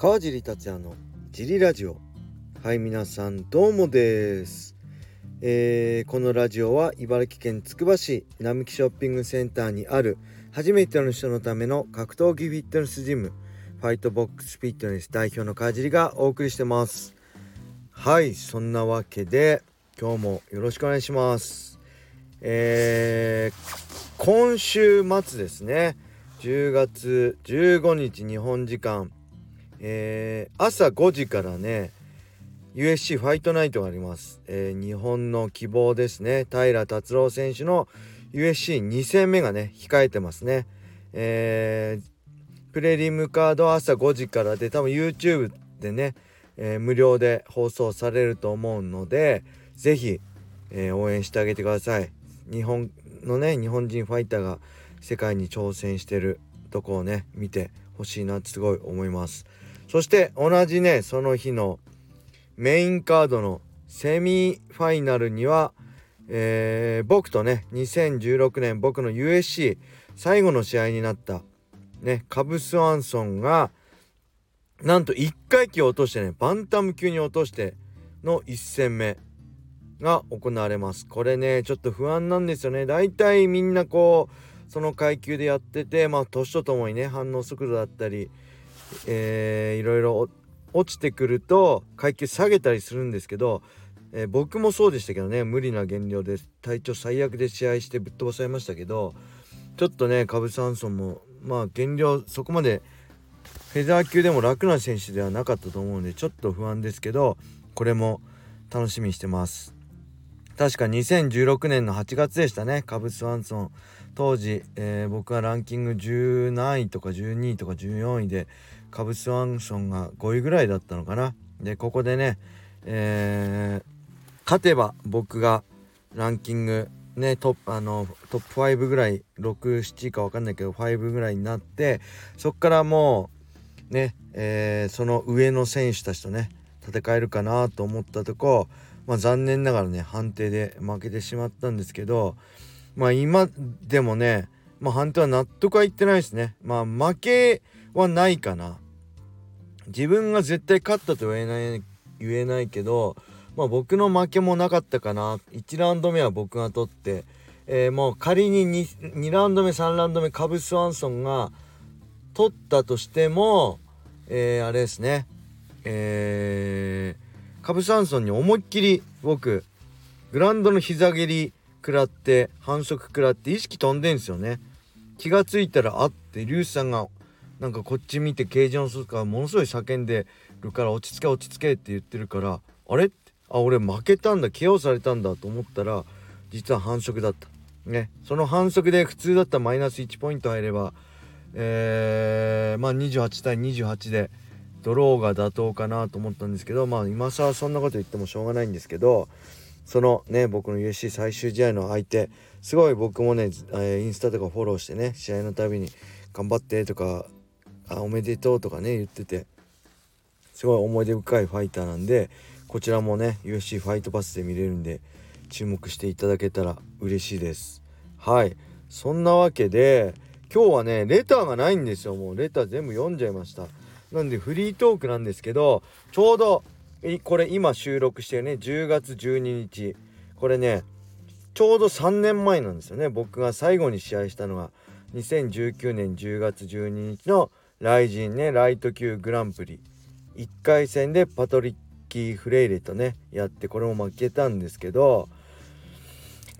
川尻達也のジリラジオ。はい皆さんどうもです、えー、このラジオは茨城県つくば市並木ショッピングセンターにある初めての人のための格闘技フィットネスジムファイトボックスフィットネス代表の川尻がお送りしてます。はいそんなわけで今日もよろしくお願いします。えー、今週末ですね。10月15日日本時間、えー、朝5時からね USC ファイトナイトがあります、えー、日本の希望ですね。平達郎選手の USC2 戦目がね控えてますね、えー、プレリムカード朝5時からで多分 YouTube でね、えー、無料で放送されると思うので是非、えー、応援してあげてください。日本のね日本人ファイターが世界に挑戦してるとこをね見てほしいなってすごい思います。そして同じねその日のメインカードのセミファイナルには、えー、僕とね2016年僕の USC 最後の試合になったねカブス・ワンソンがなんと1階級を落としてねバンタム級に落としての1戦目が行われます。これねちょっと不安なんですよね。だいたいみんなこうその階級でやっててまあ年とともにね反応速度だったり、えー、いろいろ落ちてくると階級下げたりするんですけど、えー、僕もそうでしたけどね無理な減量で体調最悪で試合してぶっ飛ばされましたけどちょっとねカブ・サンソンもまあ減量そこまでフェザー級でも楽な選手ではなかったと思うんでちょっと不安ですけどこれも楽しみにしてます。確か2016年の8月でしたねカブス・ワンソン。当時、えー、僕はランキング10何位とか12位とか14位でカブス・ワンソンが5位ぐらいだったのかなでここでね、えー、勝てば僕がランキングねトップあのトップ5ぐらい67位か分かんないけど5ぐらいになってそっからもうね、えー、その上の選手たちとね戦えるかなと思ったとこまあ、残念ながらね判定で負けてしまったんですけどまあ今でもね、まあ、判定は納得はいってないですねまあ負けはないかな。自分が絶対勝ったと言えない言えないけど、まあ、僕の負けもなかったかな。1ラウンド目は僕が取って、えー、もう仮に 2, 2ラウンド目3ラウンド目カブス・ワンソンが取ったとしても、えー、あれですね。えーカブサンソンに思いっきり僕グラウンドの膝蹴り食らって反則食らって意識飛んでんすよね。気が付いたらあってリュウスさんがなんかこっち見てケージの外からものすごい叫んでるから落ち着け落ち着けって言ってるからあれ？あ俺負けたんだ。KO されたんだと思ったら実は反則だった。ね。その反則で普通だったらマイナス1ポイント入ればえー、まあ28対28でドローが妥当かなと思ったんですけどまあ今更そんなこと言ってもしょうがないんですけどそのね僕の USC 最終試合の相手すごい僕もね、え、インスタとかフォローしてね試合のたびに頑張ってとかあおめでとうとかね言ってて。すごい思い出深いファイターなんでこちらもね USC ファイトパスで見れるんで注目していただけたら嬉しいです。はい。そんなわけで今日はねレターがないんですよ。もうレター全部読んじゃいました。なんでフリートークなんですけどちょうどこれ今収録してるね10月12日。これねちょうど3年前なんですよね。僕が最後に試合したのが2019年10月12日のライジンねライト級グランプリ。1回戦でパトリッキー・フレイレとねやってこれも負けたんですけど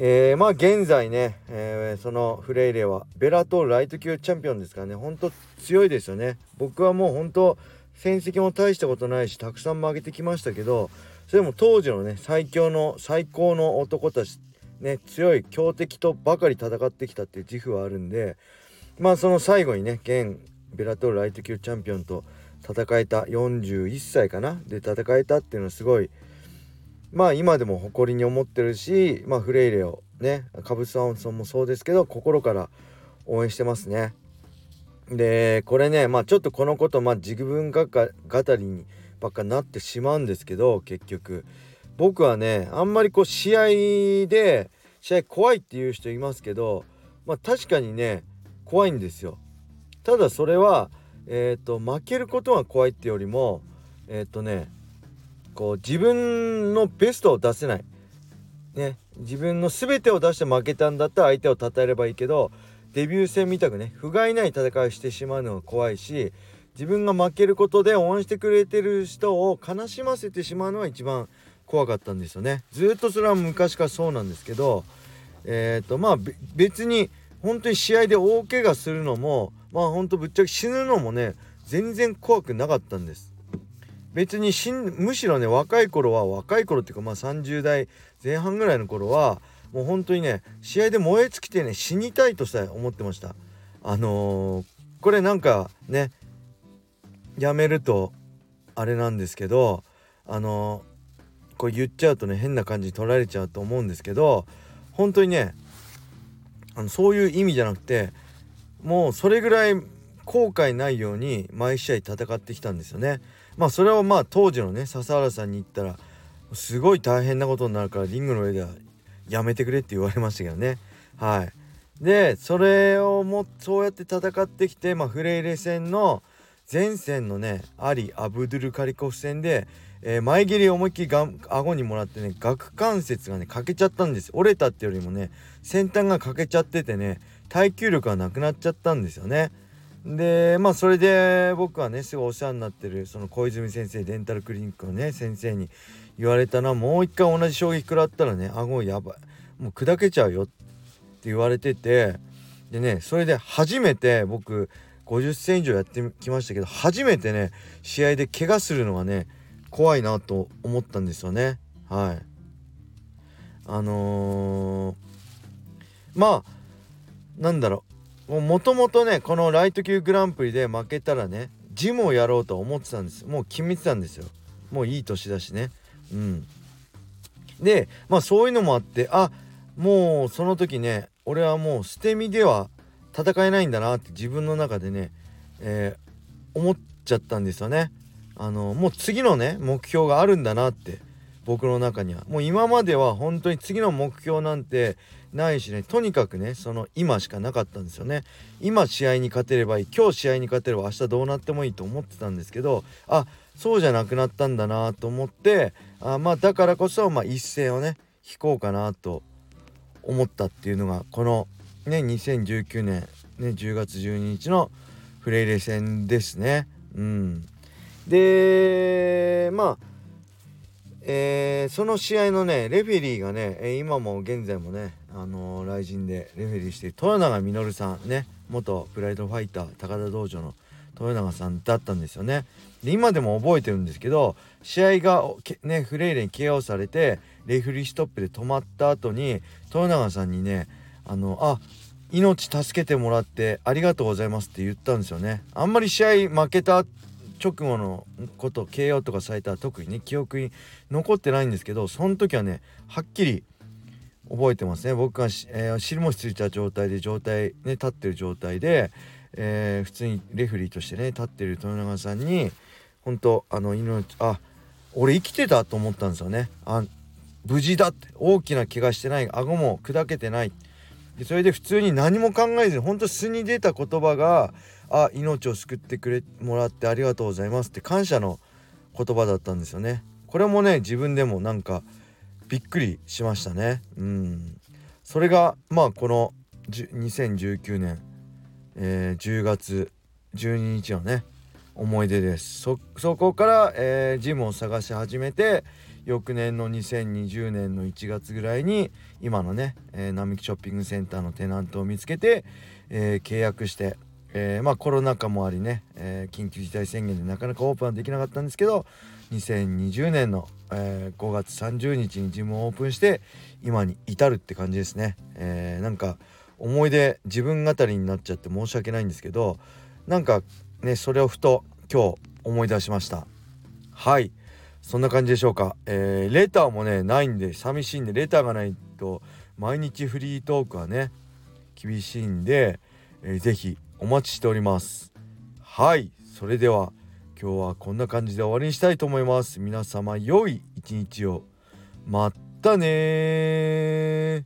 えー、まあ現在ね、えー、そのフレイレはベラトールライト級チャンピオンですからねほんと強いですよね。僕はもう本当戦績も大したことないしたくさん負けてきましたけどそれも当時のね最強の最高の男たちね強い強敵とばかり戦ってきたっていう自負はあるんでまあその最後にね現ベラトールライト級チャンピオンと戦えた41歳かな？で戦えたっていうのはすごいまあ今でも誇りに思ってるし、まあ、フレイレをねカブス・アンソンもそうですけど心から応援してますね。でこれねまあちょっとこのことまあ自分が語りにばっかなってしまうんですけど結局僕はねあんまりこう試合で試合怖いっていう人いますけどまあ確かにね怖いんですよ。ただそれはえっ、と負けることが怖いってよりもえっ、とねこう自分のベストを出せない。ね自分の全てを出して負けたんだったら相手を称えればいいけどデビュー戦みたくね不甲斐ない戦いをしてしまうのが怖いし自分が負けることで応援してくれてる人を悲しませてしまうのが一番怖かったんですよね。ずっとそれは昔からそうなんですけどえっ、ー、とまあ別に本当に試合で大怪我するのもまあ本当ぶっちゃけ死ぬのもね全然怖くなかったんです。別にしんむしろね若い頃は若い頃っていうかまあ30代前半ぐらいの頃はもう本当にね試合で燃え尽きてね死にたいとさえ思ってました。あのー、これなんかねやめるとあれなんですけどあのー、これ言っちゃうとね変な感じに取られちゃうと思うんですけど本当にねあのそういう意味じゃなくてもうそれぐらい後悔ないように毎試合戦ってきたんですよね。まあそれをまあ当時のね笹原さんに言ったらすごい大変なことになるからリングの上ではやめてくれって言われましたけどね。はい。でそれをもそうやって戦ってきて、まあ、フレイレ戦の前線のねアリ・アブドゥル・カリコフ戦で、えー、前蹴り思いっきりが顎にもらってね顎関節がね欠けちゃったんです折れたってよりもね先端が欠けちゃっててね耐久力がなくなっちゃったんですよね。でまあそれで僕はねすごいお世話になってるその小泉先生デンタルクリニックのね先生に言われたのはもう一回同じ衝撃食らったらね顎やばいもう砕けちゃうよって言われててでねそれで初めて僕50戦以上やってきましたけど初めてね試合で怪我するのがね怖いなと思ったんですよねはいあのー、まあなんだろう。もともとねこのライト級グランプリで負けたらねジムをやろうと思ってたんです。もう決めてたんですよ。もういい年だしね。うん。でまあそういうのもあってあもうその時ね俺はもう捨て身では戦えないんだなって自分の中でね、えー、思っちゃったんですよね。あのもう次のね目標があるんだなって僕の中には。もう今までは本当に次の目標なんてないしね。とにかくねその今しかなかったんですよね。今試合に勝てればいい。今日試合に勝てれば明日どうなってもいいと思ってたんですけどあそうじゃなくなったんだなと思ってあまあだからこそまあ一斉をね引こうかなと思ったっていうのがこのね2019年ね10月12日のフレイレ戦ですね。うん。でまあえー、その試合のねレフェリーがね、今も現在もね、あのー、雷神でレフェリーして豊永稔さんね元プライドファイター高田道場の豊永さんだったんですよね。で今でも覚えてるんですけど試合がねフレイレに KO されてレフリーストップで止まった後に豊永さんにねあのあ命助けてもらってありがとうございますって言ったんですよね。あんまり試合負けた直後のこと KO とかされたら特にね記憶に残ってないんですけどその時はねはっきり覚えてますね。僕が、えー、尻もついた状態で状態ね立ってる状態で、えー、普通にレフリーとしてね立ってる豊永さんに本当あの命あ俺生きてたと思ったんですよね。あ無事だって。大きな怪我してない。顎も砕けてない。でそれで普通に何も考えずに本当素に出た言葉があ命を救ってくれもらってありがとうございますって感謝の言葉だったんですよね。これもね自分でもなんかびっくりしましたね。うん。それがまあこの2019年、えー、10月12日のね思い出です。そこから、えー、ジムを探し始めて翌年の2020年の1月ぐらいに今のね、えー、並木ショッピングセンターのテナントを見つけて、えー、契約してえー、まあコロナ禍もありね、えー、緊急事態宣言でなかなかオープンはできなかったんですけど2020年の、えー、5月30日にジムをオープンして今に至るって感じですね、えー、なんか思い出自分語りになっちゃって申し訳ないんですけどなんかねそれをふと今日思い出しました。はい。そんな感じでしょうか、えー、レターもねないんで寂しいんでレターがないと毎日フリートークはね厳しいんで、えー、ぜひお待ちしております。はい。それでは今日はこんな感じで終わりにしたいと思います。皆様良い一日を。またね